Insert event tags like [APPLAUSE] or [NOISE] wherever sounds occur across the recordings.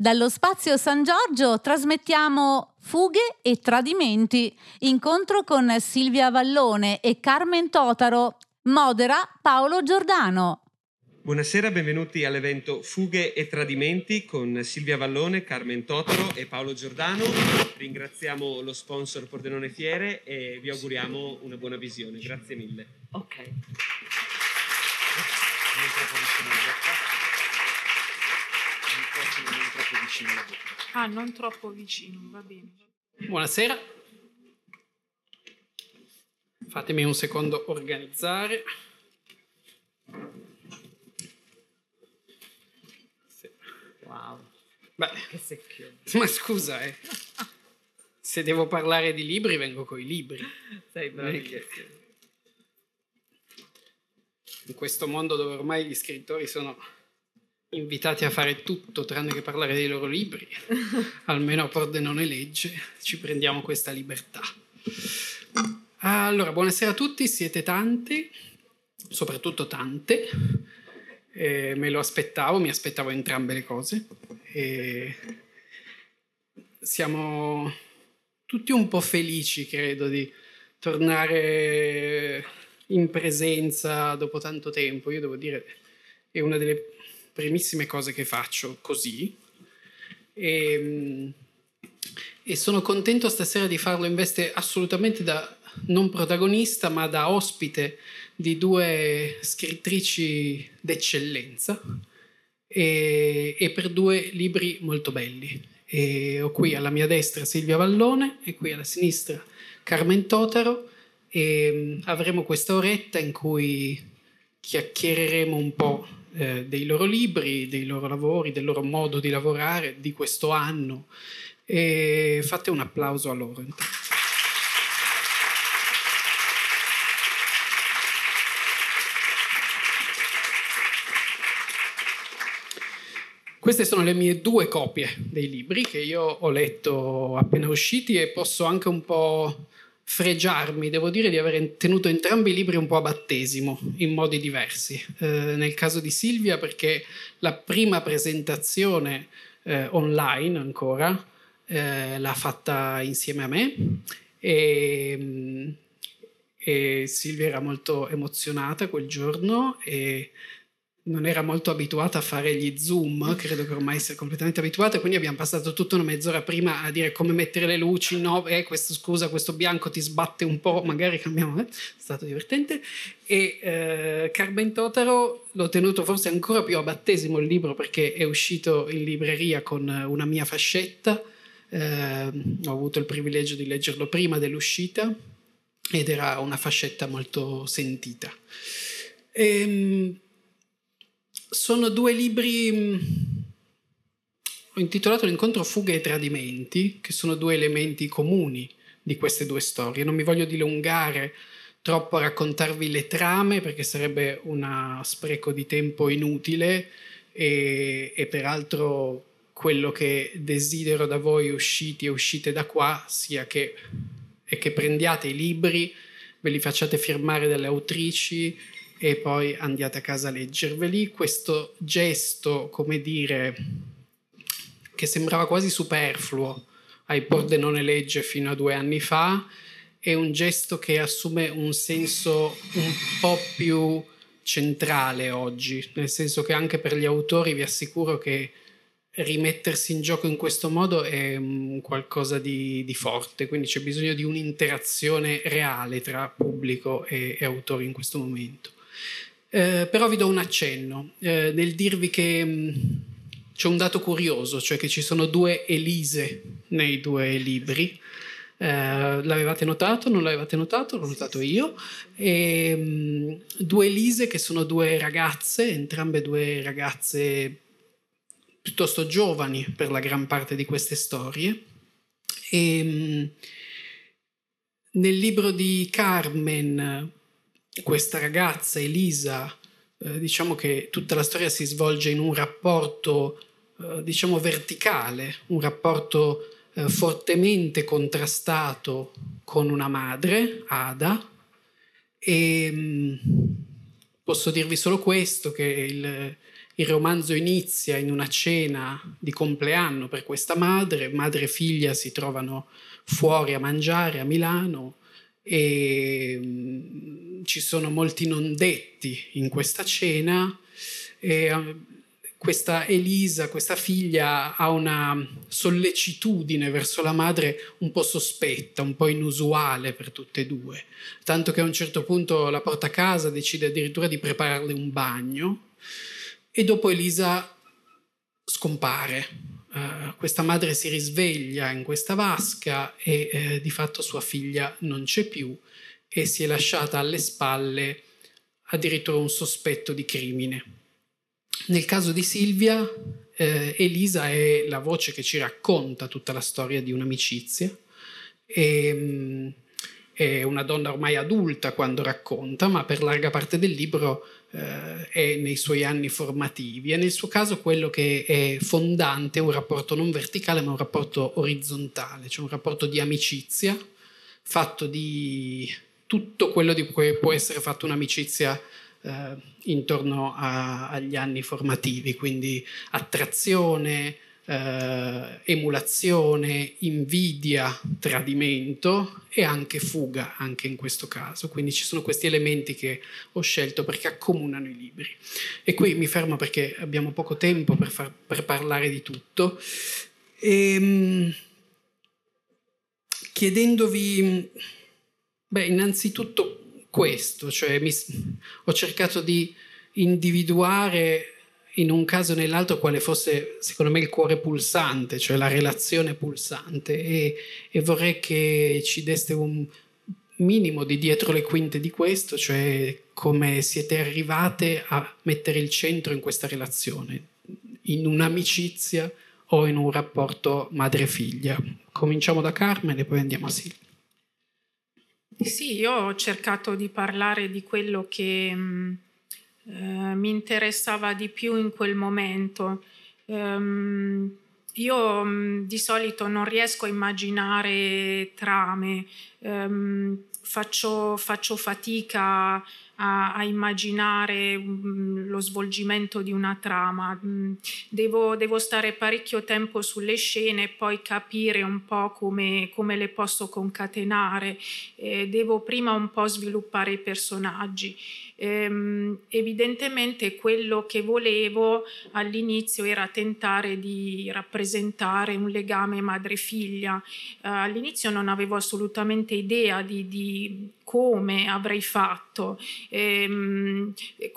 Dallo spazio San Giorgio trasmettiamo Fughe e Tradimenti, incontro con Silvia Vallone e Carmen Totaro, modera Paolo Giordano. Buonasera, benvenuti all'evento Fughe e Tradimenti con Silvia Vallone, Carmen Totaro e Paolo Giordano. Ringraziamo lo sponsor Pordenone Fiere e vi auguriamo una buona visione. Grazie mille. Ok. non troppo vicino alla bocca. Ah, non troppo vicino, va bene. Buonasera. Fatemi un secondo organizzare. Sì. Wow, Beh, che secchio. ma scusa, eh. Se devo parlare di libri, vengo coi libri. Sei che- In questo mondo dove ormai gli scrittori sono invitati a fare tutto tranne che parlare dei loro libri, [LAUGHS] almeno a Pordenone legge, ci prendiamo questa libertà. Allora, buonasera a tutti, siete tanti, soprattutto tante. Eh, me lo aspettavo, mi aspettavo entrambe le cose. E siamo tutti un po' felici, credo, di tornare in presenza dopo tanto tempo. Io devo dire, è una delle primissime cose che faccio così. E, e sono contento stasera di farlo in veste assolutamente da non protagonista, ma da ospite di due scrittrici d'eccellenza e, e per due libri molto belli. E ho qui alla mia destra Silvia Vallone e qui alla sinistra Carmen Totaro e mm, avremo questa oretta in cui chiacchiereremo un po' eh, dei loro libri, dei loro lavori, del loro modo di lavorare, di questo anno. E fate un applauso a loro. Queste sono le mie due copie dei libri che io ho letto appena usciti e posso anche un po' fregiarmi, devo dire di aver tenuto entrambi i libri un po' a battesimo, in modi diversi. Eh, nel caso di Silvia perché la prima presentazione eh, online ancora eh, l'ha fatta insieme a me e, mm, e Silvia era molto emozionata quel giorno e non era molto abituata a fare gli zoom, credo che ormai sia completamente abituata, quindi abbiamo passato tutta una mezz'ora prima a dire come mettere le luci, no, eh, questo, scusa, questo bianco ti sbatte un po', magari cambiamo, eh? è stato divertente. E eh, Carmen Totaro l'ho tenuto forse ancora più a battesimo il libro perché è uscito in libreria con una mia fascetta, eh, ho avuto il privilegio di leggerlo prima dell'uscita ed era una fascetta molto sentita. Ehm, sono due libri. mh, Ho intitolato l'incontro Fughe e Tradimenti, che sono due elementi comuni di queste due storie. Non mi voglio dilungare troppo a raccontarvi le trame perché sarebbe uno spreco di tempo inutile e, e peraltro quello che desidero da voi usciti e uscite da qua sia che, che prendiate i libri, ve li facciate firmare dalle autrici e poi andiate a casa a leggerveli. Questo gesto, come dire, che sembrava quasi superfluo ai Pordenone Legge fino a due anni fa, è un gesto che assume un senso un po' più centrale oggi, nel senso che anche per gli autori vi assicuro che rimettersi in gioco in questo modo è qualcosa di, di forte, quindi c'è bisogno di un'interazione reale tra pubblico e, e autori in questo momento. Eh, però vi do un accenno eh, nel dirvi che mh, c'è un dato curioso, cioè che ci sono due Elise nei due libri. Eh, l'avevate notato? Non l'avevate notato? L'ho notato io. E, mh, due Elise che sono due ragazze, entrambe due ragazze piuttosto giovani per la gran parte di queste storie. E, mh, nel libro di Carmen, questa ragazza, Elisa, eh, diciamo che tutta la storia si svolge in un rapporto, eh, diciamo, verticale, un rapporto eh, fortemente contrastato con una madre, Ada, e mh, posso dirvi solo questo, che il, il romanzo inizia in una cena di compleanno per questa madre, madre e figlia si trovano fuori a mangiare a Milano e mm, ci sono molti non detti in questa cena e questa Elisa, questa figlia, ha una sollecitudine verso la madre un po' sospetta, un po' inusuale per tutte e due, tanto che a un certo punto la porta a casa, decide addirittura di prepararle un bagno e dopo Elisa scompare. Uh, questa madre si risveglia in questa vasca e eh, di fatto sua figlia non c'è più e si è lasciata alle spalle addirittura un sospetto di crimine. Nel caso di Silvia, eh, Elisa è la voce che ci racconta tutta la storia di un'amicizia. E, mm, è una donna ormai adulta quando racconta, ma per larga parte del libro eh, è nei suoi anni formativi. E nel suo caso quello che è fondante è un rapporto non verticale, ma un rapporto orizzontale, cioè un rapporto di amicizia, fatto di tutto quello di cui può essere fatta un'amicizia eh, intorno a, agli anni formativi, quindi attrazione, eh, emulazione, invidia, tradimento e anche fuga, anche in questo caso. Quindi ci sono questi elementi che ho scelto perché accomunano i libri. E qui mi fermo perché abbiamo poco tempo per, far, per parlare di tutto. E, ehm, chiedendovi, beh, innanzitutto questo, cioè mi, ho cercato di individuare in un caso o nell'altro quale fosse secondo me il cuore pulsante, cioè la relazione pulsante e, e vorrei che ci deste un minimo di dietro le quinte di questo, cioè come siete arrivate a mettere il centro in questa relazione, in un'amicizia o in un rapporto madre-figlia. Cominciamo da Carmen e poi andiamo a Silvia. Sì, io ho cercato di parlare di quello che mm, eh, mi interessava di più in quel momento. Um, io mm, di solito non riesco a immaginare trame, um, faccio, faccio, fatica a, a immaginare um, lo svolgimento di una trama. Mm, devo, devo, stare parecchio tempo sulle scene e poi capire un po' come, come le posso concatenare. Eh, devo prima un po' sviluppare i personaggi. Ehm, evidentemente quello che volevo all'inizio era tentare di rappresentare un legame madre-figlia. Eh, all'inizio non avevo assolutamente idea di, di come avrei fatto, ehm,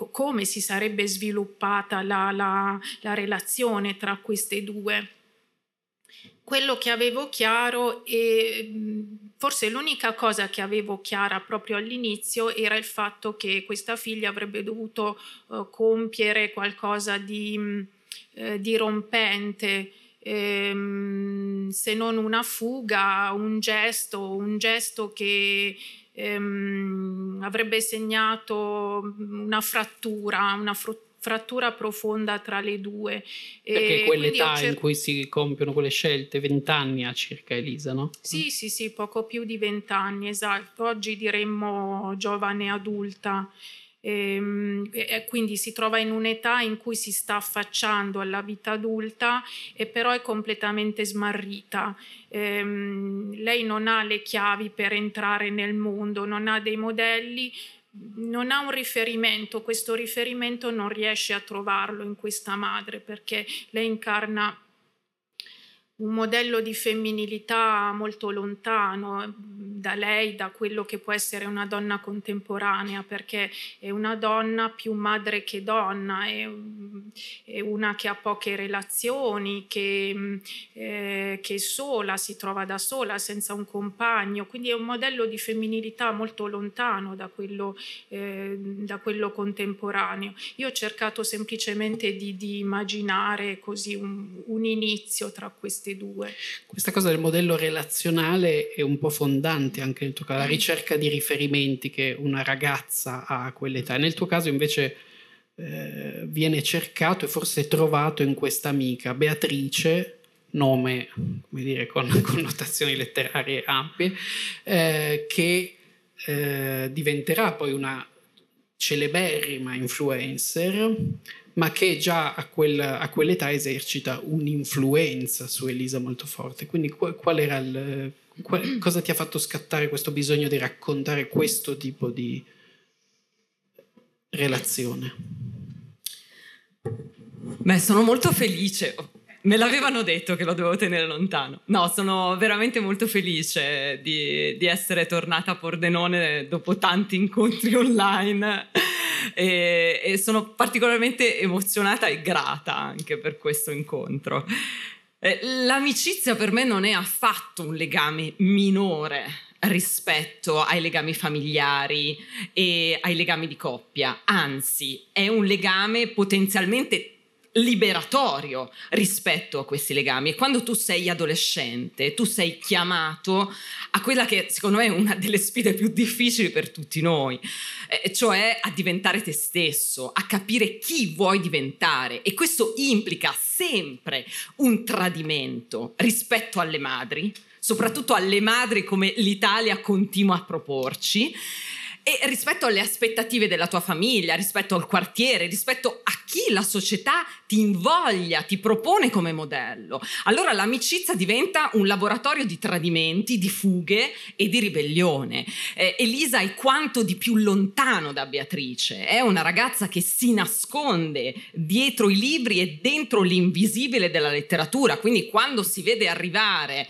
come si sarebbe sviluppata la, la, la relazione tra queste due quello che avevo chiaro e forse l'unica cosa che avevo chiara proprio all'inizio era il fatto che questa figlia avrebbe dovuto uh, compiere qualcosa di, uh, di rompente, ehm, se non una fuga, un gesto, un gesto che ehm, avrebbe segnato una frattura, una frattura frattura profonda tra le due. Perché quell'età cer- in cui si compiono quelle scelte, vent'anni ha circa Elisa, no? Sì, sì, sì, poco più di vent'anni, esatto. Oggi diremmo giovane adulta. Ehm, e, e, quindi si trova in un'età in cui si sta affacciando alla vita adulta e però è completamente smarrita. Ehm, lei non ha le chiavi per entrare nel mondo, non ha dei modelli, non ha un riferimento, questo riferimento non riesce a trovarlo in questa madre perché lei incarna un modello di femminilità molto lontano da lei, da quello che può essere una donna contemporanea, perché è una donna più madre che donna, è, è una che ha poche relazioni, che, eh, che, è sola, si trova da sola, senza un compagno, quindi è un modello di femminilità molto lontano da quello, eh, da quello contemporaneo. Io ho cercato semplicemente di, di immaginare così un, un inizio tra queste questi due. Questa cosa del modello relazionale è un po' fondante anche nel tuo caso, la mm. ricerca di riferimenti che una ragazza ha a quell'età. Nel tuo caso invece eh, viene cercato e forse trovato in questa amica, Beatrice, nome come dire, con [LAUGHS] connotazioni letterarie ampie, eh, che eh, diventerà poi una celeberrima influencer, ma che già a, quel, a quell'età esercita un'influenza su Elisa molto forte. Quindi qual, qual era il, qual, cosa ti ha fatto scattare questo bisogno di raccontare questo tipo di relazione? Beh, sono molto felice. Me l'avevano detto che lo dovevo tenere lontano. No, sono veramente molto felice di, di essere tornata a Pordenone dopo tanti incontri [LAUGHS] online e, e, sono particolarmente emozionata e grata anche per questo incontro. L'amicizia per me non è affatto un legame minore rispetto ai legami familiari e ai legami di coppia, anzi è un legame potenzialmente liberatorio rispetto a questi legami. E quando tu sei adolescente tu sei chiamato a quella che secondo me è una delle sfide più difficili per tutti noi eh, cioè a diventare te stesso a capire chi vuoi diventare. E questo implica sempre un tradimento rispetto alle madri soprattutto alle madri come l'Italia continua a proporci e rispetto alle aspettative della tua famiglia, rispetto al quartiere, rispetto a chi la società ti invoglia, ti propone come modello. Allora l'amicizia diventa un laboratorio di tradimenti, di fughe e di ribellione. Eh, Elisa è quanto di più lontano da Beatrice, è una ragazza che si nasconde dietro i libri e dentro l'invisibile della letteratura, quindi quando si vede arrivare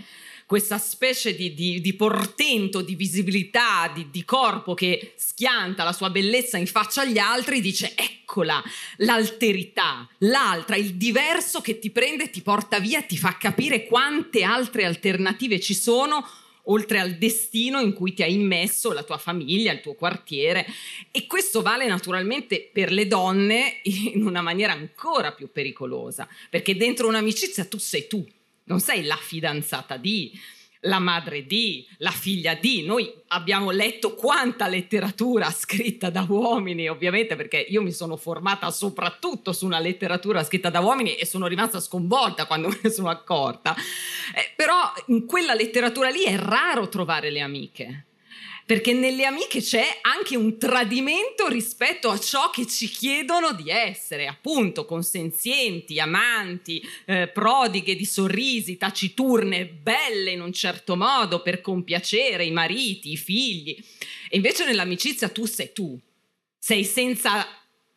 questa specie di, di, di portento, di visibilità, di, di, corpo che schianta la sua bellezza in faccia agli altri, dice eccola, l'alterità, l'altra, il diverso che ti prende, ti porta via, ti fa capire quante altre alternative ci sono oltre al destino in cui ti ha immesso la tua famiglia, il tuo quartiere. E questo vale naturalmente per le donne [LAUGHS] in una maniera ancora più pericolosa, perché dentro un'amicizia tu sei tu, non sei la fidanzata di, la madre di, la figlia di. Noi abbiamo letto quanta letteratura scritta da uomini, ovviamente perché io mi sono formata soprattutto su una letteratura scritta da uomini e sono rimasta sconvolta quando [LAUGHS] me ne sono accorta. Eh, però in quella letteratura lì è raro trovare le amiche perché nelle amiche c'è anche un tradimento rispetto a ciò che ci chiedono di essere, appunto consenzienti, amanti, eh, prodighe di sorrisi, taciturne, belle in un certo modo per compiacere i mariti, i figli. E invece nell'amicizia tu sei tu, sei senza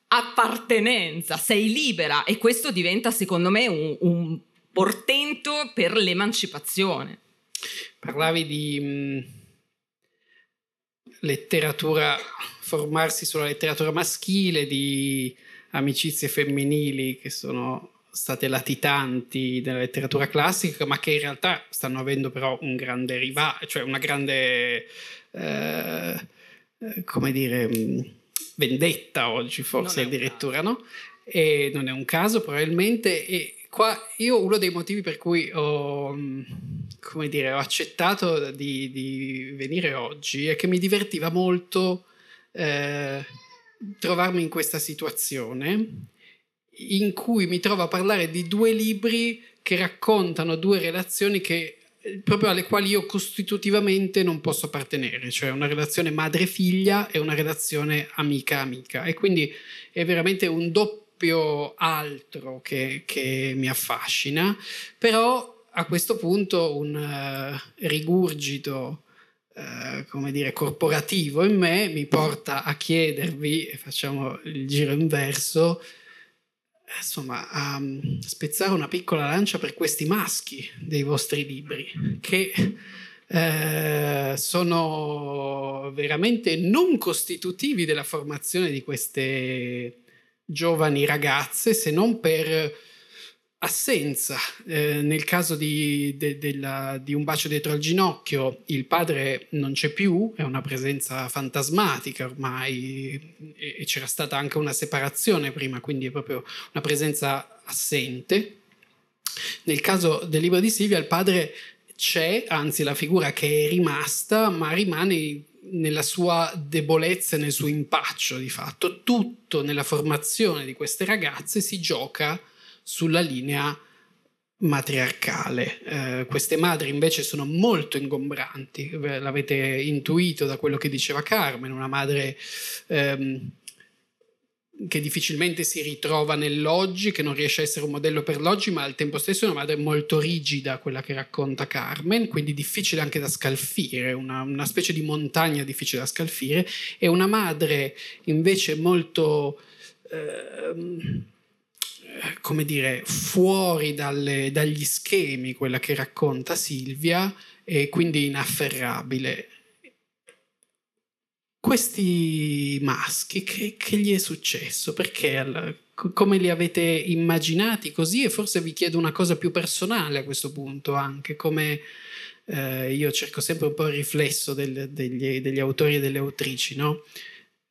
appartenenza, sei libera e questo diventa secondo me un, un portento per l'emancipazione. Parlavi di mm, letteratura, formarsi sulla letteratura maschile, di amicizie femminili che sono state latitanti della letteratura classica, ma che in realtà stanno avendo però un grande rivale, cioè una grande, eh, come dire, mm, vendetta oggi forse addirittura, no? E non è un caso probabilmente, e qua io uno dei motivi per cui ho, come dire, ho accettato di, di venire oggi è che mi divertiva molto eh, trovarmi in questa situazione in cui mi trovo a parlare di due libri che raccontano due relazioni che proprio alle quali io costitutivamente non posso appartenere, cioè una relazione madre-figlia e una relazione amica-amica. E quindi è veramente un doppio altro che, che mi affascina, però a questo punto un uh, rigurgito Uh, come dire, corporativo in me mi porta a chiedervi, e facciamo il giro inverso, insomma, a um, spezzare una piccola lancia per questi maschi dei vostri libri, che uh, sono veramente non costitutivi della formazione di queste giovani ragazze se non per assenza. Eh, nel caso di, de, de di, Un bacio dietro al ginocchio, il padre non c'è più, è una presenza fantasmatica ormai e, e c'era stata anche una separazione prima, quindi è proprio una presenza assente. Nel caso del libro di Silvia, il padre c'è, anzi la figura che è rimasta, ma rimane nella sua debolezza nel suo impaccio di fatto. Tutto nella formazione di queste ragazze si gioca sulla linea matriarcale. Eh, queste madri invece sono molto ingombranti, l'avete intuito da quello che diceva Carmen, una madre ehm, che difficilmente si ritrova nell'oggi, che non riesce a essere un modello per l'oggi, ma al tempo stesso è una madre molto rigida, quella che racconta Carmen, quindi difficile anche da scalfire, una, una specie di montagna difficile da scalfire, e una madre invece molto... Eh, come dire, fuori dalle, dagli schemi, quella che racconta Silvia, e quindi inafferrabile questi maschi, che, che, gli è successo? Perché? Come li avete immaginati così? E forse vi chiedo una cosa più personale a questo punto, anche come eh, io cerco sempre un po' il riflesso del, degli, degli, autori e delle autrici, no?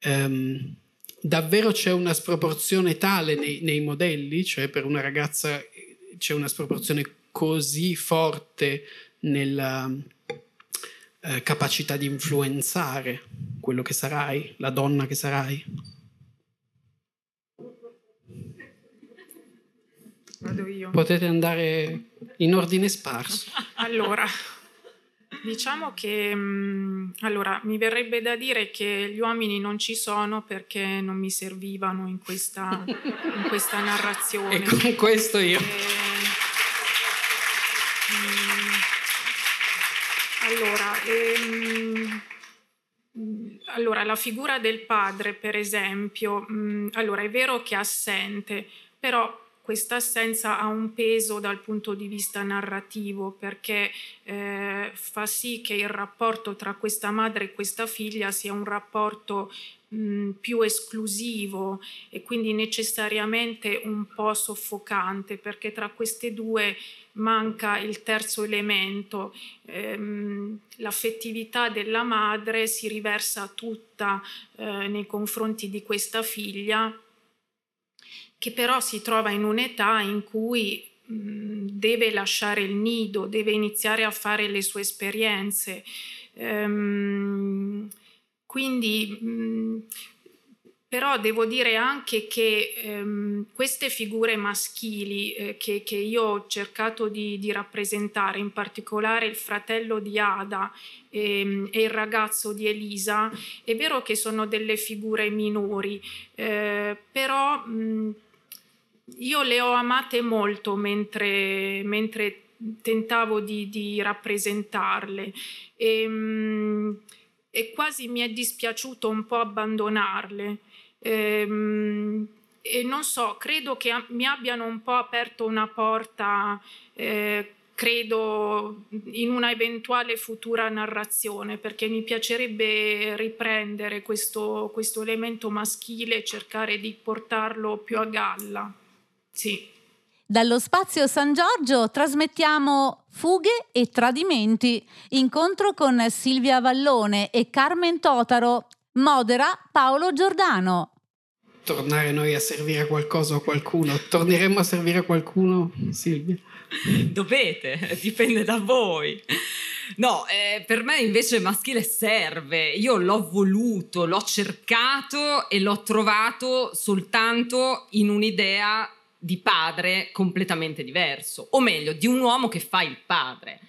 Um, davvero c'è una sproporzione tale nei, nei modelli? Cioè per una ragazza c'è una sproporzione così forte nella eh, capacità di influenzare quello che sarai, la donna che sarai? Vado io. Potete andare in ordine sparso. Allora, diciamo che mm, allora, mi verrebbe da dire che gli uomini non ci sono perché non mi servivano in questa, in questa narrazione. [LAUGHS] E con questo io. E, mm, allora, ehm, allora, la figura del padre, per esempio, mm, allora è vero che è assente, però questa assenza ha un peso dal punto di vista narrativo perché eh, fa sì che il rapporto tra questa madre e questa figlia sia un rapporto mh, più esclusivo e quindi necessariamente un po' soffocante perché tra queste due manca il terzo elemento. Ehm, l'affettività della madre si riversa tutta eh, nei confronti di questa figlia che però si trova in un'età in cui mh, deve lasciare il nido, deve iniziare a fare le sue esperienze. Ehm, quindi mh, però devo dire anche che ehm, queste figure maschili eh, che, che, io ho cercato di, di, rappresentare, in particolare il fratello di Ada ehm, e il ragazzo di Elisa, è vero che sono delle figure minori, eh, però mh, io le ho amate molto mentre, mentre tentavo di, di rappresentarle e, mm, e, quasi mi è dispiaciuto un po' abbandonarle. E, mm, e non so, credo che mi abbiano un po' aperto una porta, eh, credo, in una eventuale futura narrazione, perché mi piacerebbe riprendere questo, questo elemento maschile e cercare di portarlo più a galla. Sì. Dallo spazio San Giorgio trasmettiamo Fughe e Tradimenti, incontro con Silvia Vallone e Carmen Totaro, modera Paolo Giordano. Tornare noi a servire qualcosa a qualcuno, torneremo a servire a qualcuno, Silvia? Dovete, dipende da voi. No, eh, per me invece maschile serve. Io l'ho voluto, l'ho cercato e l'ho trovato soltanto in un'idea di padre completamente diverso, o meglio, di un uomo che fa il padre.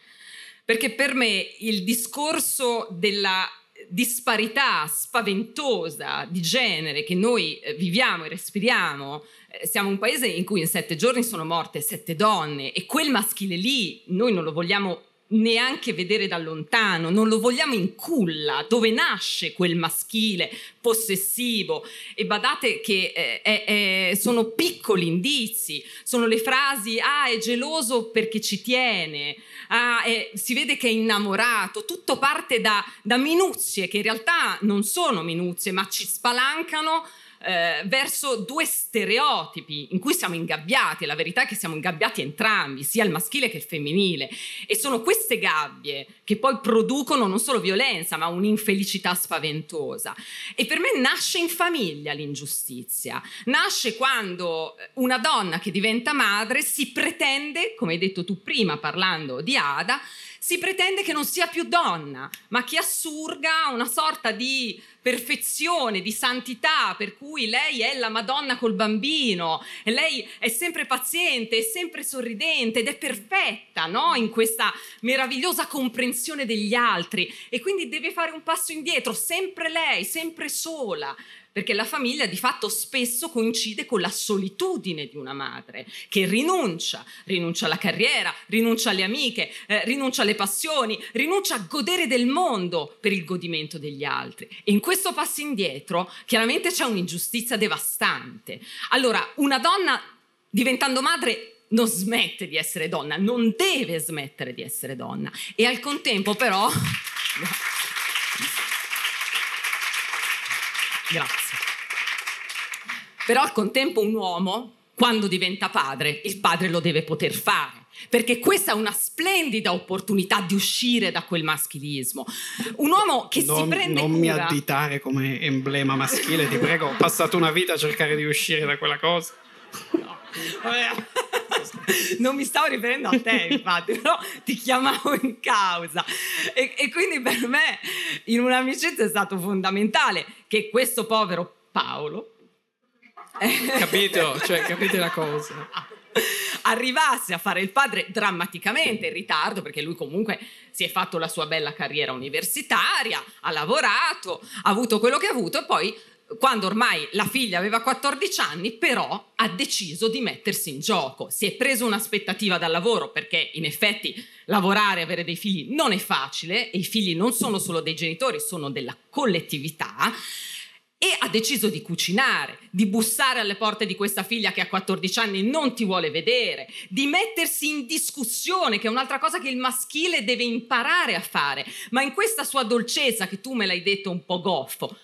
Perché per me il discorso della disparità spaventosa di genere che noi eh, viviamo e respiriamo, eh, siamo un paese in cui in sette giorni sono morte sette donne e quel maschile lì noi non lo vogliamo neanche vedere da lontano, non lo vogliamo in culla, dove nasce quel maschile possessivo. E badate che eh, eh, sono piccoli indizi, sono le frasi, ah è geloso perché ci tiene, ah, è, si vede che è innamorato, tutto parte da, da minuzie che in realtà non sono minuzie, ma ci spalancano eh, verso due stereotipi in cui siamo ingabbiati, la verità è che siamo ingabbiati entrambi, sia il maschile che il femminile, e sono queste gabbie che poi producono non solo violenza, ma un'infelicità spaventosa. E per me nasce in famiglia l'ingiustizia, nasce quando una donna che diventa madre si pretende, come hai detto tu prima parlando di Ada, si pretende che non sia più donna, ma che assurga una sorta di perfezione, di santità, per cui lei è la Madonna col bambino, e lei è sempre paziente, è sempre sorridente ed è perfetta, no? In questa meravigliosa comprensione degli altri e quindi deve fare un passo indietro, sempre lei, sempre sola perché la famiglia di fatto spesso coincide con la solitudine di una madre che rinuncia, rinuncia alla carriera, rinuncia alle amiche, eh, rinuncia alle passioni, rinuncia a godere del mondo per il godimento degli altri. E in questo passo indietro chiaramente c'è un'ingiustizia devastante. Allora, una donna diventando madre non smette di essere donna, non deve smettere di essere donna e al contempo però... [LAUGHS] Grazie. Però al contempo un uomo, quando diventa padre, il padre lo deve poter fare. Perché questa è una splendida opportunità di uscire da quel maschilismo. Un uomo che non, si prende non cura. mi additare come emblema maschile, ti prego. Ho passato una vita a cercare di uscire da quella cosa. No. Non mi stavo riferendo a te, infatti, [LAUGHS] però ti chiamavo in causa. E, e quindi per me, in un'amicizia, è stato fondamentale che questo povero Paolo. [LAUGHS] Capito? Cioè, capite la cosa? arrivasse a fare il padre drammaticamente in ritardo perché lui comunque si è fatto la sua bella carriera universitaria, ha lavorato, ha avuto quello che ha avuto e poi quando ormai la figlia aveva 14 anni, però ha deciso di mettersi in gioco. Si è preso un'aspettativa dal lavoro perché in effetti lavorare e avere dei figli non è facile e i figli non sono solo dei genitori, sono della collettività. E ha deciso di cucinare, di bussare alle porte di questa figlia che a 14 anni non ti vuole vedere, di mettersi in discussione, che è un'altra cosa che il maschile deve imparare a fare. Ma in questa sua dolcezza, che tu me l'hai detto un po' goffo,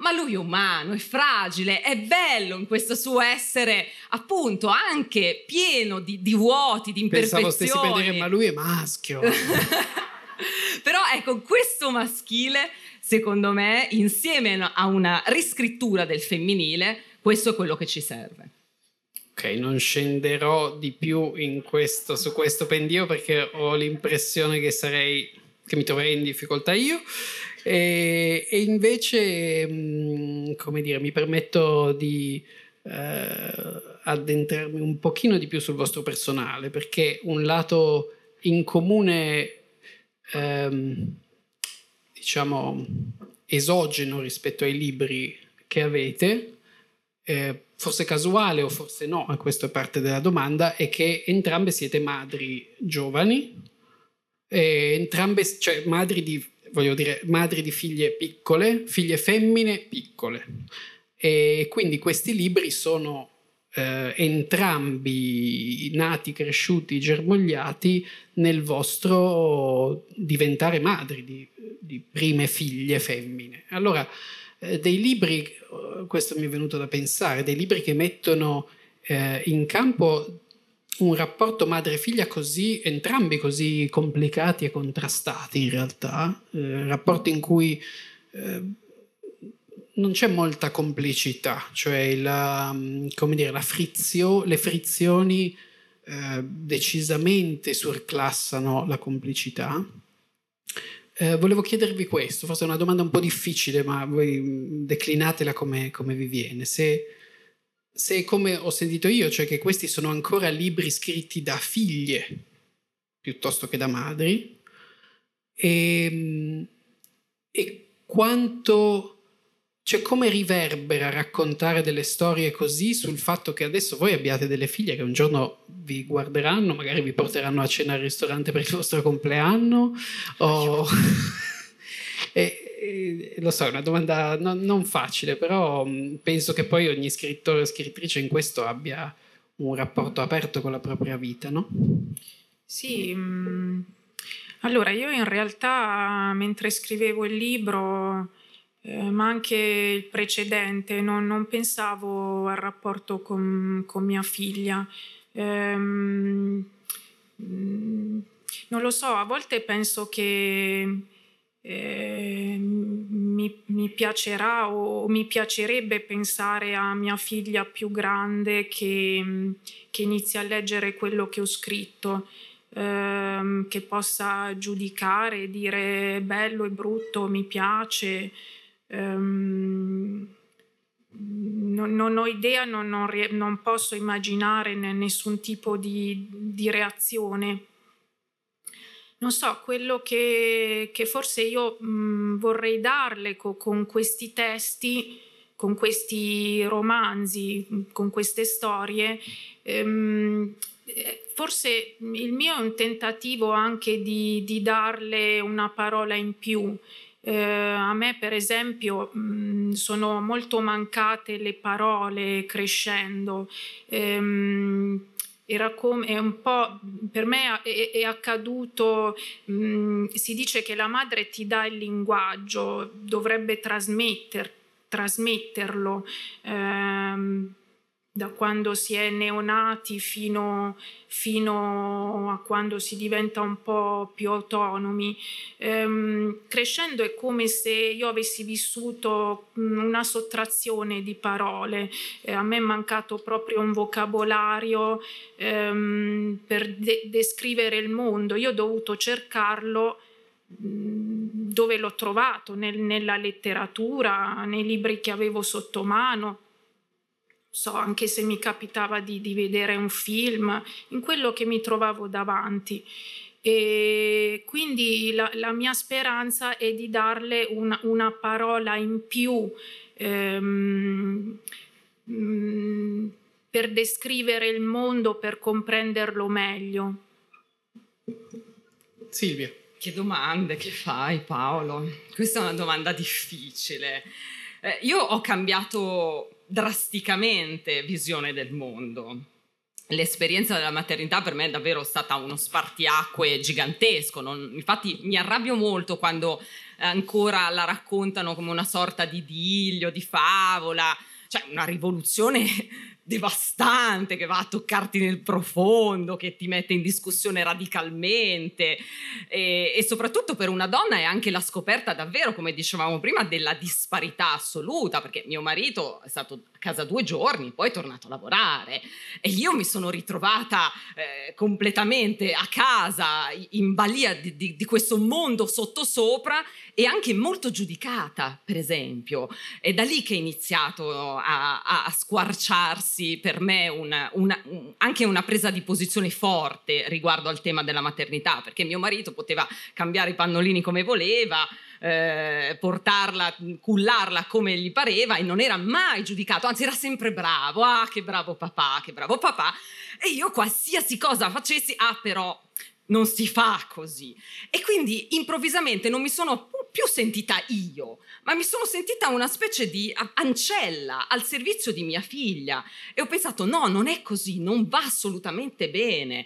ma lui è umano, è fragile, è bello in questo suo essere appunto anche pieno di, di vuoti, di imperfezioni. Pensavo stessi per dire, ma lui è maschio. [LAUGHS] Però ecco, questo maschile, secondo me, insieme a una riscrittura del femminile, questo è quello che ci serve. Ok, non scenderò di più questo, su questo pendio perché ho l'impressione che sarei che mi troverei in difficoltà io. E, e invece, come dire, mi permetto di eh, addentrarmi un pochino di più sul vostro personale, perché un lato in comune, ehm, diciamo, esogeno rispetto ai libri che avete, eh, forse casuale o forse no, e questa parte della domanda, è che entrambe siete madri giovani, entrambe, cioè madri di, voglio dire, madri di figlie piccole, figlie femmine piccole. E quindi questi libri sono eh, entrambi nati, cresciuti, germogliati nel vostro diventare madri di, di prime figlie femmine. Allora, eh, dei libri, questo mi è venuto da pensare, dei libri che mettono eh, in campo un rapporto madre-figlia così, entrambi così complicati e contrastati in realtà, eh, rapporti in cui eh, non c'è molta complicità, cioè la, come dire, la frizio, le frizioni eh, decisamente surclassano la complicità. Eh, volevo chiedervi questo, forse è una domanda un po' difficile, ma voi declinatela come, come vi viene. Se, se come ho sentito io, cioè che questi sono ancora libri scritti da figlie piuttosto che da madri, e, ehm, e quanto, cioè come riverbera raccontare delle storie così sul fatto che adesso voi abbiate delle figlie che un giorno vi guarderanno, magari vi porteranno a cena al ristorante per il vostro compleanno, o... [LAUGHS] e, eh, lo so, è una domanda non, non facile, però mm, penso che poi ogni scrittore o scrittrice in questo abbia un rapporto aperto con la propria vita, no? Sì, mm, allora io in realtà mentre scrivevo il libro, eh, ma anche il precedente, non, non pensavo al rapporto con, con mia figlia. Ehm, mm, non lo so, a volte penso che eh, mi, mi, piacerà o mi piacerebbe pensare a mia figlia più grande che, che inizia a leggere quello che ho scritto, ehm, che possa giudicare, dire bello e brutto, mi piace. Ehm, non, non, ho idea, non, non, non posso immaginare nessun tipo di, di reazione non so, quello che, che forse io mh, vorrei darle co- con questi testi, con questi romanzi, con queste storie, ehm, forse il mio è un tentativo anche di, di darle una parola in più. Eh, a me, per esempio, mh, sono molto mancate le parole crescendo. Ehm, era come è un po' per me è, è accaduto mh, si dice che la madre ti dà il linguaggio dovrebbe trasmetter, trasmetterlo ehm, da quando si è neonati fino, fino, a quando si diventa un po' più autonomi. Ehm, crescendo è come se io avessi vissuto una sottrazione di parole, eh, a me è mancato proprio un vocabolario ehm, per de- descrivere il mondo, io ho dovuto cercarlo dove l'ho trovato, nel, nella letteratura, nei libri che avevo sotto mano so, anche se mi capitava di, di vedere un film, in quello che mi trovavo davanti. E quindi la, la, mia speranza è di darle una, una parola in più ehm, mm, per descrivere il mondo, per comprenderlo meglio. Silvia. Che domande che fai Paolo? Questa è una domanda difficile. Eh, io ho cambiato drasticamente visione del mondo. L'esperienza della maternità per me è davvero stata uno spartiacque gigantesco. Non, infatti mi arrabbio molto quando ancora la raccontano come una sorta di idillio, di favola, cioè una rivoluzione devastante che va a toccarti nel profondo, che ti mette in discussione radicalmente e, e, soprattutto per una donna è anche la scoperta davvero, come dicevamo prima, della disparità assoluta, perché mio marito è stato a casa due giorni, poi è tornato a lavorare e io mi sono ritrovata eh, completamente a casa, in balia di, di, di questo mondo sottosopra e anche molto giudicata, per esempio. È da lì che è iniziato a, a, a squarciarsi per me una, una, un, anche una presa di posizione forte riguardo al tema della maternità, perché mio marito poteva cambiare i pannolini come voleva, eh, portarla, cullarla come gli pareva e non era mai giudicato, anzi era sempre bravo, ah che bravo papà, che bravo papà, e io qualsiasi cosa facessi, ah però non si fa così. E quindi improvvisamente non mi sono più sentita io, ma mi sono sentita una specie di ancella al servizio di mia figlia. E ho pensato, no, non è così, non va assolutamente bene.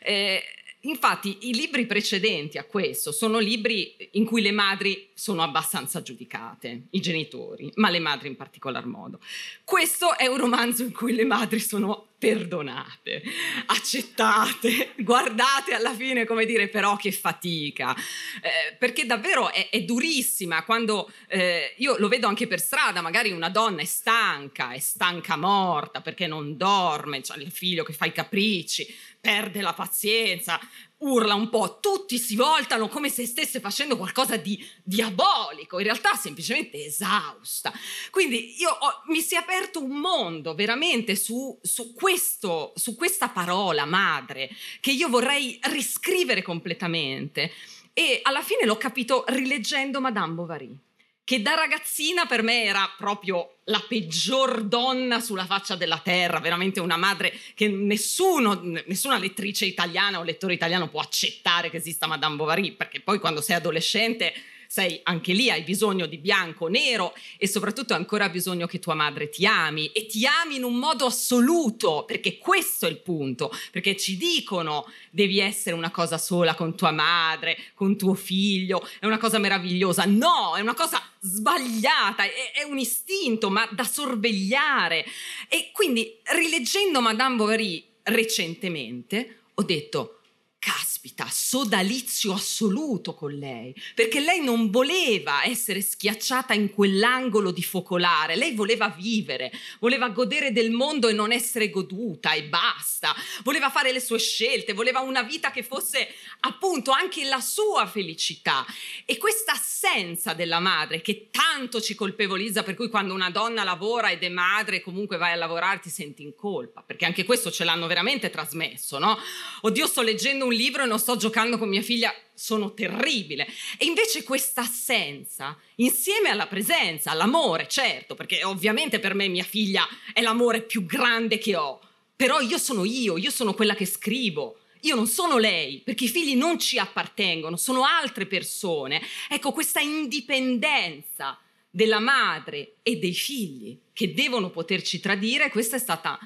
Eh, Infatti i libri precedenti a questo sono libri in cui le madri sono abbastanza giudicate, i genitori, ma le madri in particolar modo. Questo è un romanzo in cui le madri sono perdonate, accettate, guardate alla fine come dire però che fatica, eh, perché davvero è, è durissima quando eh, io lo vedo anche per strada, magari una donna è stanca, è stanca morta perché non dorme, c'ha il figlio che fa i capricci, perde la pazienza, urla un po', tutti si voltano come se stesse facendo qualcosa di diabolico, in realtà semplicemente esausta. Quindi io ho, mi si è aperto un mondo veramente su, su, questo, su questa parola madre che io vorrei riscrivere completamente e alla fine l'ho capito rileggendo Madame Bovary che da ragazzina per me era proprio la peggior donna sulla faccia della terra, veramente una madre che nessuno, nessuna lettrice italiana o lettore italiano può accettare che esista Madame Bovary, perché poi quando sei adolescente sei anche lì, hai bisogno di bianco, nero e soprattutto hai ancora bisogno che tua madre ti ami e ti ami in un modo assoluto, perché questo è il punto, perché ci dicono devi essere una cosa sola con tua madre, con tuo figlio, è una cosa meravigliosa. No, è una cosa sbagliata, è, è un istinto, ma da sorvegliare. E quindi rileggendo Madame Bovary recentemente ho detto caspita, sodalizio assoluto con lei, perché lei non voleva essere schiacciata in quell'angolo di focolare, lei voleva vivere, voleva godere del mondo e non essere goduta e basta, voleva fare le sue scelte, voleva una vita che fosse appunto anche la sua felicità. E questa assenza della madre che tanto ci colpevolizza, per cui quando una donna lavora ed è madre, comunque vai a lavorare, ti senti in colpa, perché anche questo ce l'hanno veramente trasmesso, no? Oddio, sto leggendo un libro e non non sto giocando con mia figlia, sono terribile. E invece questa assenza, insieme alla presenza, all'amore, certo, perché ovviamente per me mia figlia è l'amore più grande che ho, però io sono io, io sono quella che scrivo. Io non sono lei, perché i figli non ci appartengono, sono altre persone. Ecco, questa indipendenza della madre e dei figli che devono poterci tradire, questa è stata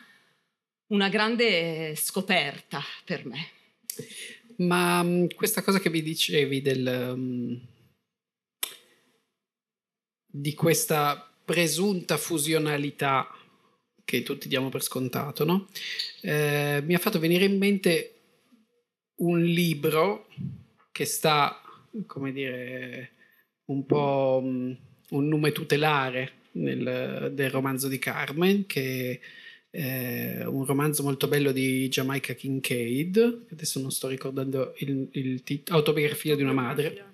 una grande scoperta per me. Ma mm, questa cosa che mi dicevi del, um, di questa presunta fusionalità che tutti diamo per scontato, no? eh, mi ha fatto venire in mente un libro che sta, come dire, un po' um, un nome tutelare nel, del romanzo di Carmen, che eh, un romanzo molto bello di Jamaica Kincaid, adesso non sto ricordando il, il titolo, autobiografia di una madre.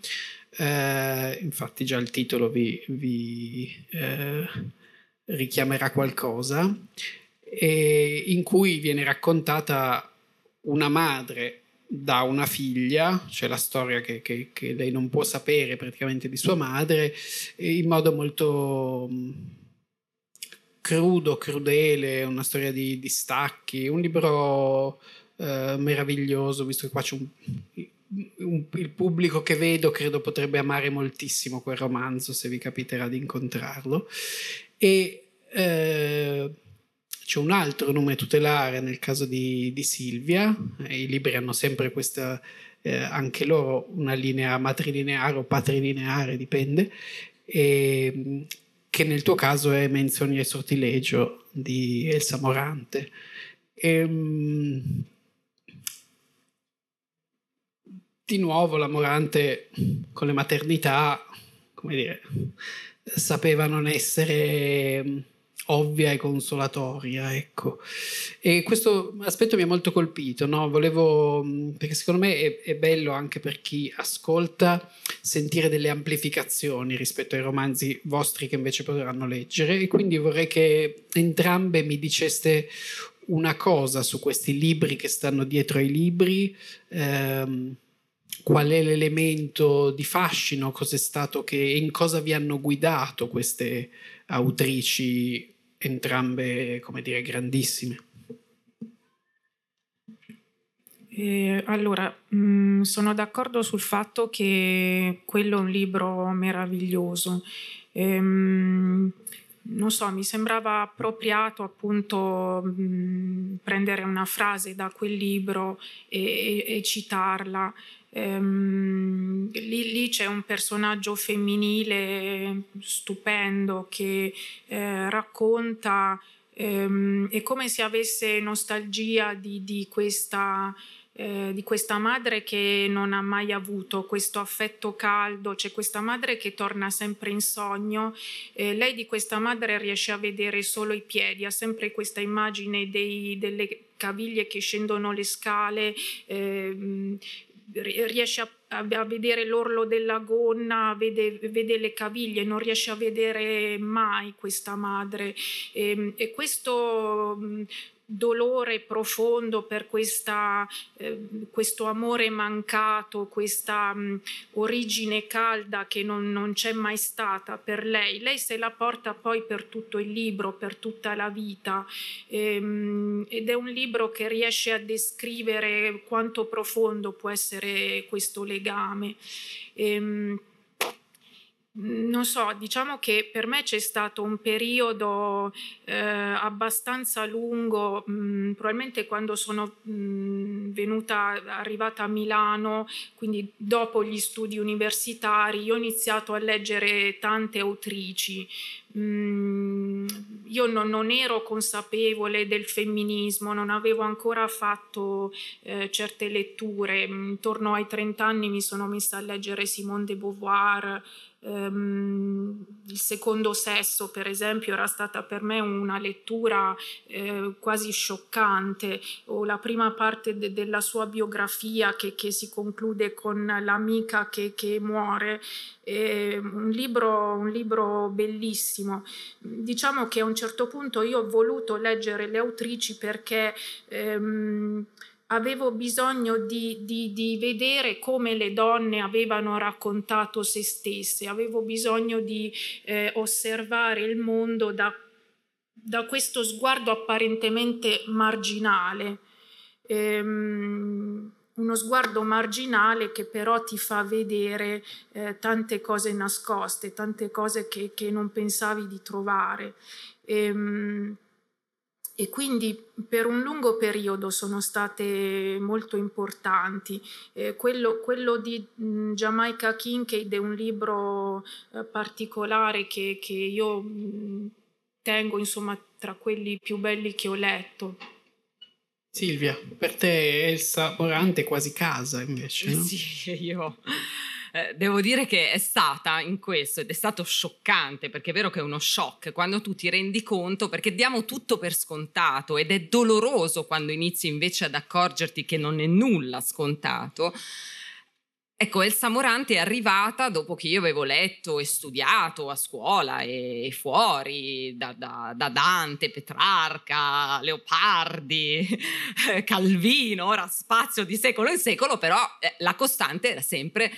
Eh, infatti già il titolo vi, vi eh, richiamerà qualcosa, in cui viene raccontata una madre da una figlia, cioè la storia che, che, che lei non può sapere praticamente di sua madre, in modo molto crudo, crudele, una storia di, di stacchi, un libro eh, meraviglioso, visto che qua c'è un, un, il pubblico che vedo credo potrebbe amare moltissimo quel romanzo se vi capiterà di incontrarlo. E eh, c'è un altro nome tutelare nel caso di, di Silvia, i libri hanno sempre questa, eh, anche loro, una linea matrilineare o patrilineare, dipende. E, che nel tuo caso è Menzioni e sortilegio di Elsa Morante. Ehm, di nuovo la Morante con le maternità, come dire, sapeva non essere ovvia e consolatoria, ecco. E questo aspetto mi ha molto colpito, no? Volevo, perché secondo me è, è, bello anche per chi ascolta sentire delle amplificazioni rispetto ai romanzi vostri che invece potranno leggere e quindi vorrei che entrambe mi diceste una cosa su questi libri che stanno dietro ai libri. Ehm, qual è l'elemento di fascino, cos'è stato che in cosa vi hanno guidato queste autrici entrambe, come dire, grandissime. Eh, allora, mh, mm, sono d'accordo sul fatto che quello è un libro meraviglioso. Ehm, non so, mi sembrava appropriato appunto mh, mm, prendere una frase da quel libro e, e, e citarla. Ehm, lì, lì, c'è un personaggio femminile stupendo che eh, racconta, ehm, è come se avesse nostalgia di, di questa eh, di questa madre che non ha mai avuto questo affetto caldo, c'è questa madre che torna sempre in sogno, eh, lei di questa madre riesce a vedere solo i piedi, ha sempre questa immagine dei, delle caviglie che scendono le scale, eh, riesce a, a, vedere l'orlo della gonna, vede, vede, le caviglie, non riesce a vedere mai questa madre. E, ehm, e questo dolore profondo per questa, eh, questo amore mancato, questa mh, origine calda che non, non, c'è mai stata per lei. Lei se la porta poi per tutto il libro, per tutta la vita ehm, ed è un libro che riesce a descrivere quanto profondo può essere questo legame. Ehm, non so, diciamo che per me c'è stato un periodo eh, abbastanza lungo, mh, mm, probabilmente quando sono mh, mm, venuta, arrivata a Milano, quindi dopo gli studi universitari, io ho iniziato a leggere tante autrici. Mm, io non, non, ero consapevole del femminismo, non avevo ancora fatto eh, certe letture. Intorno ai 30 anni mi sono messa a leggere Simone de Beauvoir, Um, il secondo sesso, per esempio, era stata per me una lettura eh, quasi scioccante, o la prima parte de- della sua biografia che, che, si conclude con l'amica che, che muore, eh, un, libro, un libro bellissimo. Diciamo che a un certo punto io ho voluto leggere le autrici perché... Ehm, avevo bisogno di, di, di, vedere come le donne avevano raccontato se stesse, avevo bisogno di eh, osservare il mondo da, da, questo sguardo apparentemente marginale. Ehm, uno sguardo marginale che però ti fa vedere eh, tante cose nascoste, tante cose che, che non pensavi di trovare. Ehm, e quindi per un lungo periodo sono state molto importanti. Eh, quello, quello, di mh, Jamaica Kincaid è un libro eh, particolare che, che io mh, tengo insomma tra quelli più belli che ho letto. Silvia, per te Elsa Morante è quasi casa invece, no? Sì, [LAUGHS] io eh, devo dire che è stata in questo ed è stato scioccante perché è vero che è uno shock quando tu ti rendi conto perché diamo tutto per scontato ed è doloroso quando inizi invece ad accorgerti che non è nulla scontato. Ecco, Elsa Morante è arrivata dopo che io avevo letto e studiato a scuola e, fuori da, da, da, Dante, Petrarca, Leopardi, [LAUGHS] Calvino, ora spazio di secolo in secolo, però eh, la costante era sempre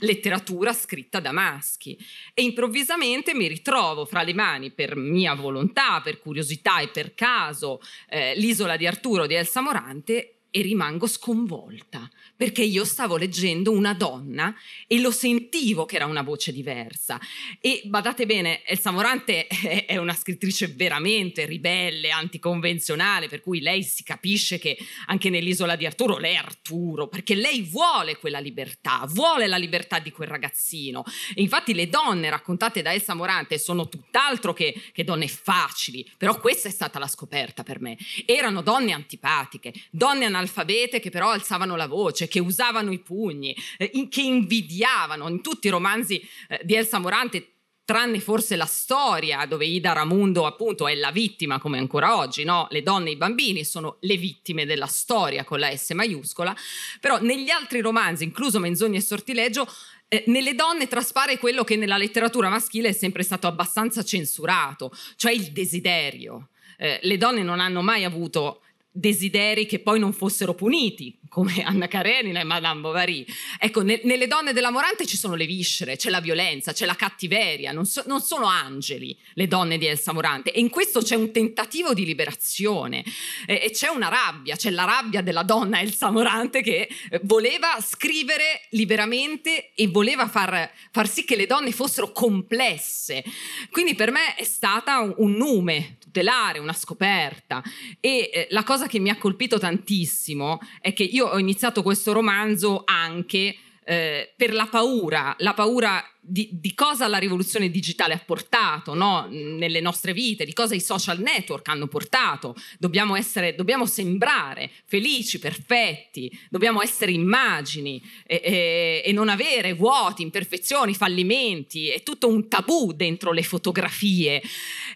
letteratura scritta da maschi. E improvvisamente mi ritrovo fra le mani per mia volontà, per curiosità e per caso eh, l'isola di Arturo di Elsa Morante e rimango sconvolta perché io stavo leggendo una donna e lo sentivo che era una voce diversa. E badate bene, Elsa Morante [LAUGHS] è una scrittrice veramente ribelle, anticonvenzionale, per cui lei si capisce che anche nell'isola di Arturo lei è Arturo, perché lei vuole quella libertà, vuole la libertà di quel ragazzino. E infatti le donne raccontate da Elsa Morante sono tutt'altro che, che donne facili, però questa è stata la scoperta per me. Erano donne antipatiche, donne analfabete che però alzavano la voce, che usavano i pugni, eh, in, che invidiavano. In tutti i romanzi eh, di Elsa Morante tranne forse la storia dove Ida Ramundo appunto è la vittima come ancora oggi, no? Le donne e i bambini sono le vittime della storia con la S maiuscola, però negli altri romanzi, incluso Menzogna e Sortileggio, eh, nelle donne traspare quello che nella letteratura maschile è sempre stato abbastanza censurato, cioè il desiderio. Eh, le donne non hanno mai avuto desideri che poi non fossero puniti, come [LAUGHS] Anna Karenina e Madame Bovary. Ecco, ne, nelle donne della Morante ci sono le viscere, c'è la violenza, c'è la cattiveria, non, so, non, sono angeli le donne di Elsa Morante e in questo c'è un tentativo di liberazione e, e c'è una rabbia, c'è la rabbia della donna Elsa Morante che eh, voleva scrivere liberamente e voleva far, far sì che le donne fossero complesse. Quindi per me è stata un, un nume tutelare, una scoperta e eh, la cosa che mi ha colpito tantissimo è che io ho iniziato questo romanzo anche eh, per la paura, la paura di, di, cosa la rivoluzione digitale ha portato no? nelle nostre vite, di cosa i social network hanno portato. Dobbiamo, essere, dobbiamo sembrare felici, perfetti, dobbiamo essere immagini e, e, e non avere vuoti, imperfezioni, fallimenti. È tutto un tabù dentro le fotografie.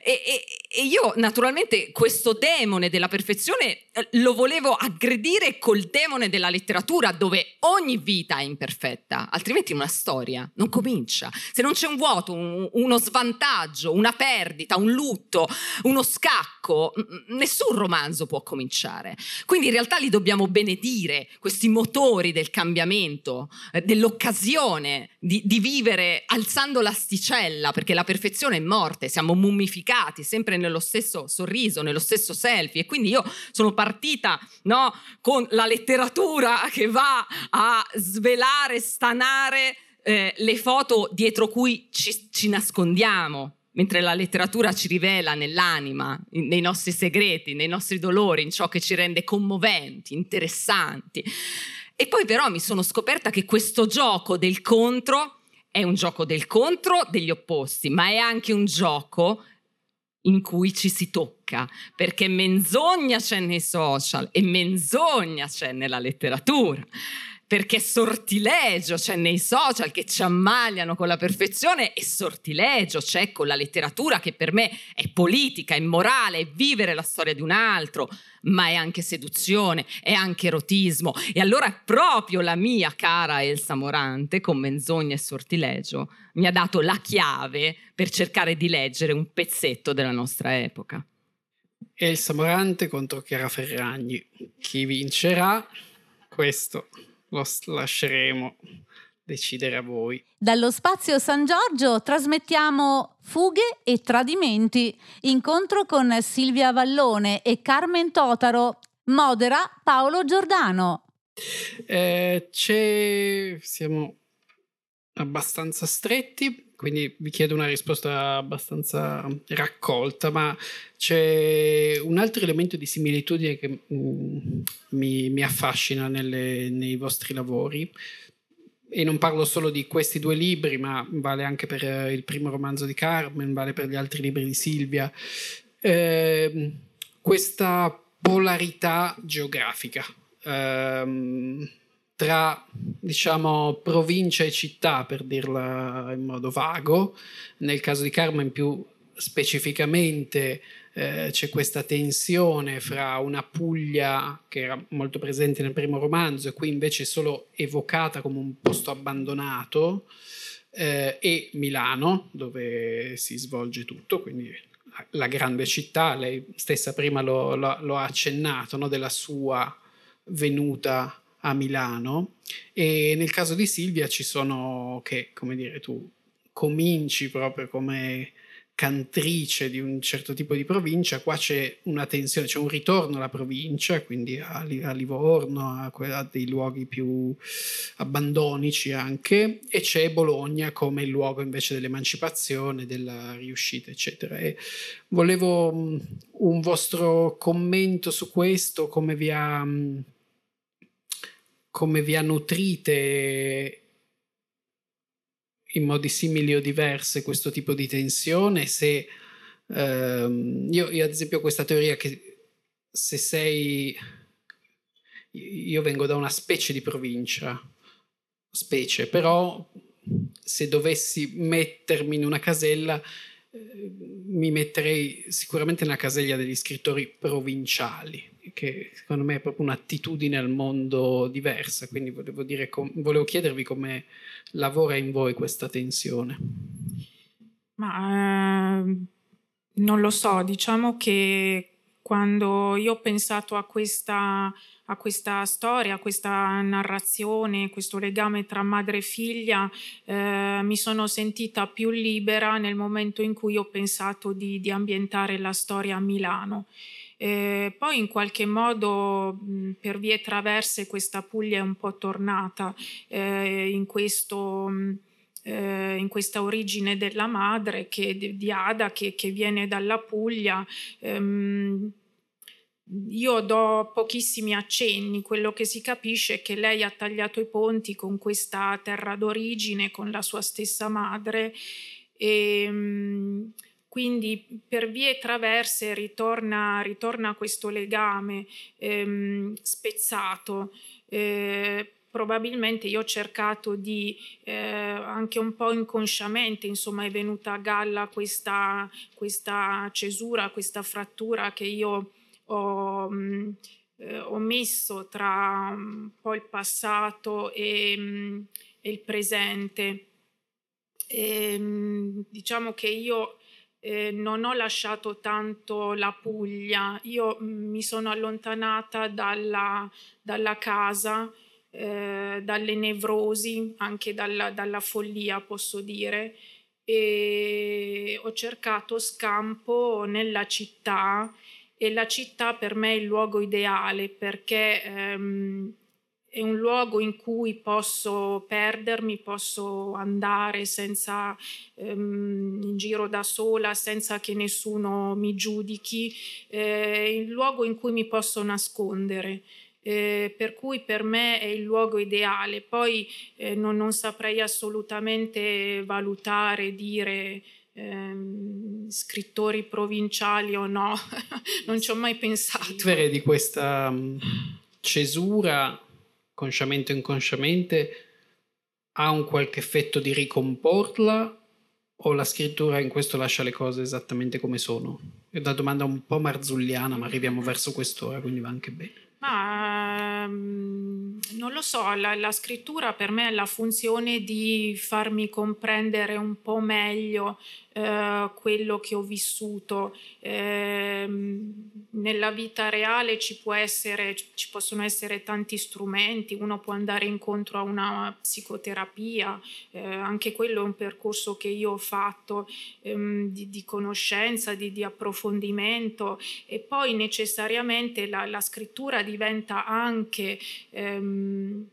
E, e io naturalmente questo demone della perfezione eh, lo volevo aggredire col demone della letteratura dove ogni vita è imperfetta, altrimenti una storia non comincia se non c'è un vuoto, un, uno svantaggio, una perdita, un lutto, uno scacco, nessun romanzo può cominciare. Quindi in realtà li dobbiamo benedire, questi motori del cambiamento, eh, dell'occasione di, di vivere alzando l'asticella, perché la perfezione è morte, siamo mummificati sempre nello stesso sorriso, nello stesso selfie. E quindi io sono partita no, con la letteratura che va a svelare, stanare eh, le foto dietro cui ci, ci nascondiamo, mentre la letteratura ci rivela nell'anima, nei nostri segreti, nei nostri dolori, in ciò che ci rende commoventi, interessanti. E poi però mi sono scoperta che questo gioco del contro è un gioco del contro degli opposti, ma è anche un gioco in cui ci si tocca, perché menzogna c'è nei social e menzogna c'è nella letteratura perché sortilegio c'è nei social che ci ammaliano con la perfezione e sortilegio c'è con la letteratura che per me è politica, è morale, è vivere la storia di un altro, ma è anche seduzione, è anche erotismo. E allora proprio la mia cara Elsa Morante, con menzogna e sortilegio, mi ha dato la chiave per cercare di leggere un pezzetto della nostra epoca. Elsa Morante contro Chiara Ferragni. Chi vincerà? Questo lo lasceremo decidere a voi. Dallo spazio San Giorgio trasmettiamo Fughe e Tradimenti, incontro con Silvia Vallone e Carmen Totaro, modera Paolo Giordano. Eh, c'è... siamo abbastanza stretti, quindi vi chiedo una risposta abbastanza raccolta, ma c'è un altro elemento di similitudine che mm, mi, mi, affascina nelle, nei vostri lavori. E non parlo solo di questi due libri, ma vale anche per il primo romanzo di Carmen, vale per gli altri libri di Silvia. Eh, questa polarità geografica. Eh, tra diciamo provincia e città per dirla in modo vago. Nel caso di Carmen più specificamente eh, c'è questa tensione fra una Puglia che era molto presente nel primo romanzo e qui invece è solo evocata come un posto abbandonato eh, e Milano dove si svolge tutto quindi la grande città. Lei stessa prima lo, lo, lo ha accennato no, della sua venuta a Milano e nel caso di Silvia ci sono che, come dire, tu cominci proprio come cantrice di un certo tipo di provincia, qua c'è una tensione, c'è un ritorno alla provincia, quindi a, Livorno, a, a, dei luoghi più abbandonici anche, e c'è Bologna come il luogo invece dell'emancipazione, della riuscita, eccetera. E volevo un vostro commento su questo, come vi ha come vi ha nutrite in modi simili o diversi questo tipo di tensione, se ehm, io, io ad esempio ho questa teoria che se sei io vengo da una specie di provincia, specie, però se dovessi mettermi in una casella eh, mi metterei sicuramente nella casella degli scrittori provinciali, che secondo me è proprio un'attitudine al mondo diversa, quindi volevo, dire, volevo chiedervi come lavora in voi questa tensione. Ma eh, non lo so, diciamo che quando io ho pensato a questa, a questa storia, a questa narrazione, questo legame tra madre e figlia, eh, mi sono sentita più libera nel momento in cui ho pensato di, di ambientare la storia a Milano. Eh, poi in qualche modo mh, per vie traverse questa Puglia è un po' tornata eh, in, questo, mh, eh, in questa origine della madre che, di Ada che, che viene dalla Puglia. Ehm, io do pochissimi accenni, quello che si capisce è che lei ha tagliato i ponti con questa terra d'origine, con la sua stessa madre e, ehm, quindi per vie traverse ritorna, ritorna questo legame ehm, spezzato. Eh, probabilmente io ho cercato di, eh, anche un po' inconsciamente, insomma è venuta a galla questa, questa cesura, questa frattura che io ho, mh, mm, eh, ho messo tra un po' il passato e, mh, mm, e il presente. E, mh, mm, diciamo che io eh, non ho lasciato tanto la Puglia, io mm, mi sono allontanata dalla, dalla casa, eh, dalle nevrosi, anche dalla, dalla follia posso dire, e ho cercato scampo nella città e la città per me è il luogo ideale perché ehm, è un luogo in cui posso perdermi, posso andare senza ehm, in giro da sola, senza che nessuno mi giudichi, eh, è il luogo in cui mi posso nascondere. Eh, per cui per me è il luogo ideale. Poi eh, non, non, saprei assolutamente valutare, dire ehm, scrittori provinciali o no, [LAUGHS] non ci ho mai pensato. Vere di questa um, cesura consciamente o inconsciamente, ha un qualche effetto di ricomporla o la scrittura in questo lascia le cose esattamente come sono? È una domanda un po' marzulliana, ma arriviamo verso quest'ora, quindi va anche bene. Ma non lo so, la, la, scrittura per me ha la funzione di farmi comprendere un po' meglio eh, quello che ho vissuto. Eh, nella vita reale ci, essere, ci, possono essere tanti strumenti, uno può andare incontro a una psicoterapia, eh, anche quello è un percorso che io ho fatto ehm, di, di, conoscenza, di, di, approfondimento e poi necessariamente la, la scrittura diventa anche... Ehm,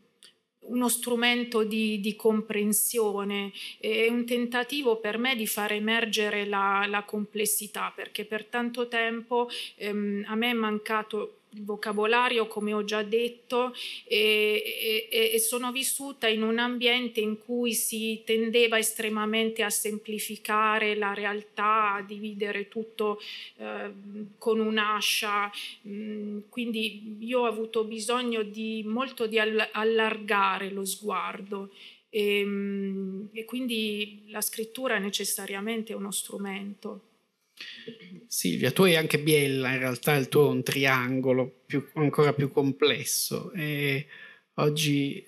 uno strumento di, di, comprensione, è un tentativo per me di far emergere la, la complessità, perché per tanto tempo ehm, a me è mancato vocabolario, come ho già detto, e, e, e, sono vissuta in un ambiente in cui si tendeva estremamente a semplificare la realtà, a dividere tutto eh, con un'ascia. Mm, quindi io ho avuto bisogno di molto di allargare lo sguardo. E, ehm, e quindi la scrittura è necessariamente uno strumento. Silvia, tu hai anche Biella, in realtà il tuo è un triangolo più, ancora più complesso. E oggi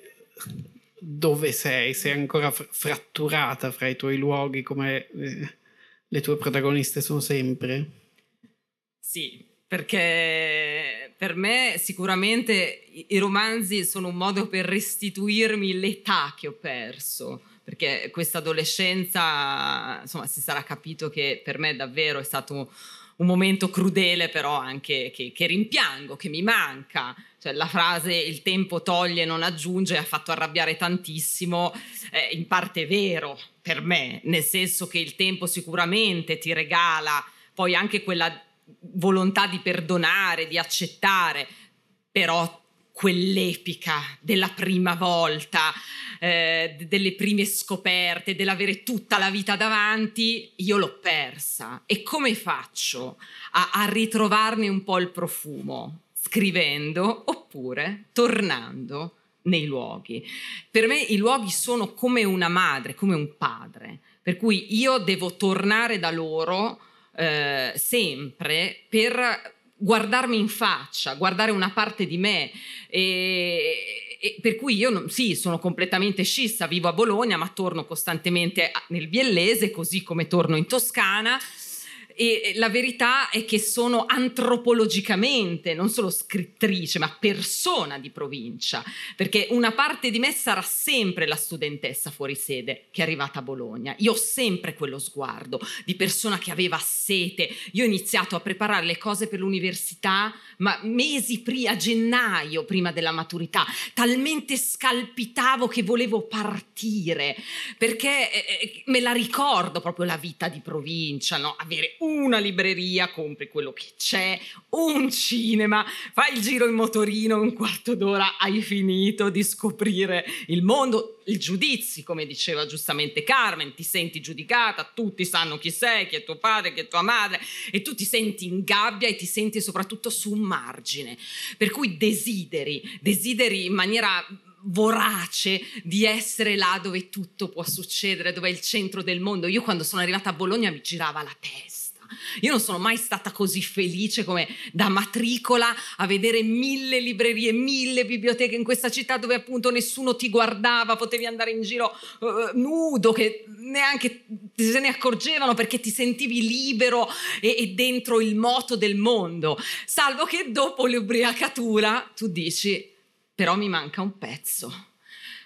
dove sei? Sei ancora fratturata fra i tuoi luoghi come eh, le tue protagoniste sono sempre? Sì, perché per me sicuramente i romanzi sono un modo per restituirmi l'età che ho perso perché questa adolescenza, insomma, si sarà capito che per me davvero è stato un momento crudele, però anche che, che rimpiango, che mi manca. Cioè, la frase il tempo toglie, non aggiunge ha fatto arrabbiare tantissimo, eh, in parte è vero per me, nel senso che il tempo sicuramente ti regala poi anche quella volontà di perdonare, di accettare, però quell'epica della prima volta, eh, delle prime scoperte, dell'avere tutta la vita davanti, io l'ho persa. E come faccio a, a ritrovarne un po' il profumo? Scrivendo oppure tornando nei luoghi. Per me i luoghi sono come una madre, come un padre, per cui io devo tornare da loro eh, sempre per guardarmi in faccia, guardare una parte di me. E, e per cui io non, sì, sono completamente scissa, vivo a Bologna, ma torno costantemente nel Biellese, così come torno in Toscana e la verità è che sono antropologicamente non solo scrittrice ma persona di provincia perché una parte di me sarà sempre la studentessa fuori sede che è arrivata a Bologna io ho sempre quello sguardo di persona che aveva sete io ho iniziato a preparare le cose per l'università ma mesi prima a gennaio prima della maturità talmente scalpitavo che volevo partire perché eh, eh me la ricordo proprio la vita di provincia no? avere una libreria, compri quello che c'è, un cinema, fai il giro in motorino, un quarto d'ora hai finito di scoprire il mondo, il giudizi, come diceva giustamente Carmen, ti senti giudicata, tutti sanno chi sei, chi è tuo padre, chi è tua madre e tu ti senti in gabbia e ti senti soprattutto su un margine, per cui desideri, desideri in maniera vorace di essere là dove tutto può succedere, dove è il centro del mondo. Io quando sono arrivata a Bologna mi girava la testa io non sono mai stata così felice come da matricola a vedere mille librerie, mille biblioteche in questa città dove appunto nessuno ti guardava, potevi andare in giro uh, nudo, che neanche se ne accorgevano perché ti sentivi libero e, e dentro il moto del mondo. Salvo che dopo l'ubriacatura tu dici, però mi manca un pezzo,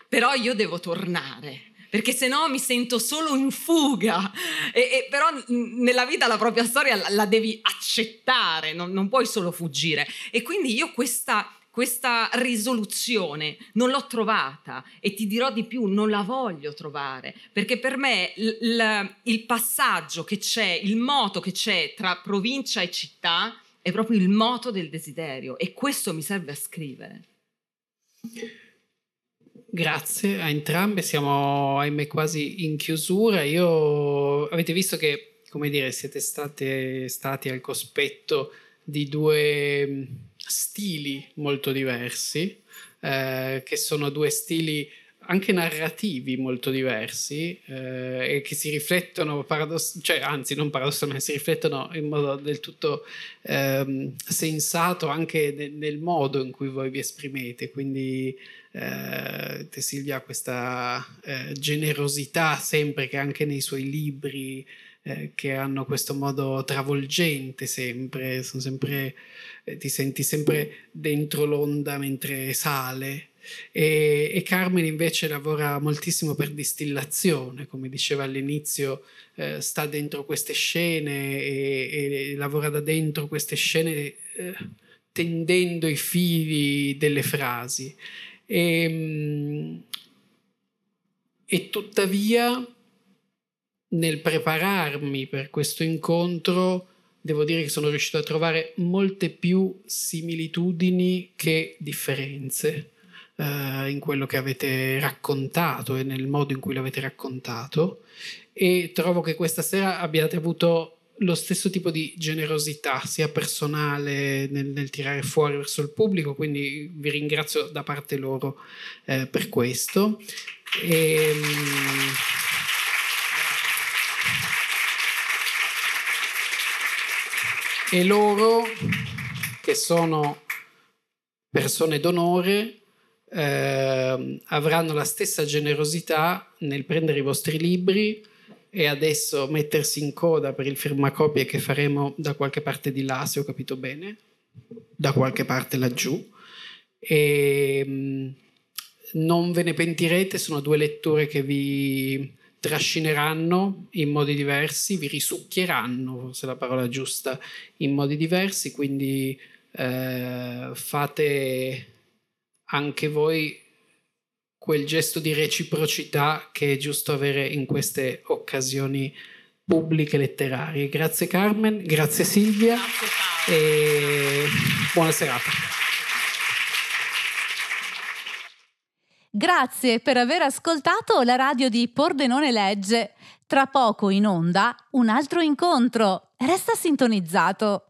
però io devo tornare perché se no mi sento solo in fuga. E, e però nella vita la propria storia la, la devi accettare, non, non, puoi solo fuggire. E quindi io questa, questa risoluzione non l'ho trovata e ti dirò di più, non la voglio trovare, perché per me l, l, il passaggio che c'è, il moto che c'è tra provincia e città è proprio il moto del desiderio e questo mi serve a scrivere. Grazie a entrambe, siamo ahimè quasi in chiusura. Io avete visto che, come dire, siete state, stati al cospetto di due mm, stili molto diversi, eh, che sono due stili anche narrativi molto diversi eh, e che si riflettono, paradoss- cioè anzi non paradossalmente, si riflettono in modo del tutto ehm, sensato anche ne- nel modo in cui voi vi esprimete, quindi eh, Silvia ha questa eh, generosità sempre che anche nei suoi libri eh, che hanno questo modo travolgente sempre, sempre eh, ti senti sempre dentro l'onda mentre sale. E, e, Carmen invece lavora moltissimo per distillazione, come diceva all'inizio, eh, sta dentro queste scene e, e, lavora da dentro queste scene eh, tendendo i fili delle frasi. E, ehm, e tuttavia nel prepararmi per questo incontro devo dire che sono riuscito a trovare molte più similitudini che differenze eh, in quello che avete raccontato e nel modo in cui l'avete raccontato. E trovo che questa sera abbiate avuto lo stesso tipo di generosità sia personale nel, nel tirare fuori verso il pubblico quindi vi ringrazio da parte loro eh, per questo. E, ehm, e loro, che sono persone d'onore, eh, avranno la stessa generosità nel prendere i vostri libri e adesso mettersi in coda per il firmacopie che faremo da qualche parte di là, se ho capito bene, da qualche parte laggiù. E ehm, non ve ne pentirete, sono due letture che vi trascineranno in modi diversi, vi risucchieranno, se è la parola giusta, in modi diversi, quindi eh, fate anche voi quel gesto di reciprocità che è giusto avere in queste occasioni pubbliche letterarie. Grazie Carmen, grazie Silvia grazie e buona serata. Grazie per aver ascoltato la radio di Pordenone Legge. Tra poco in onda un altro incontro. Resta sintonizzato.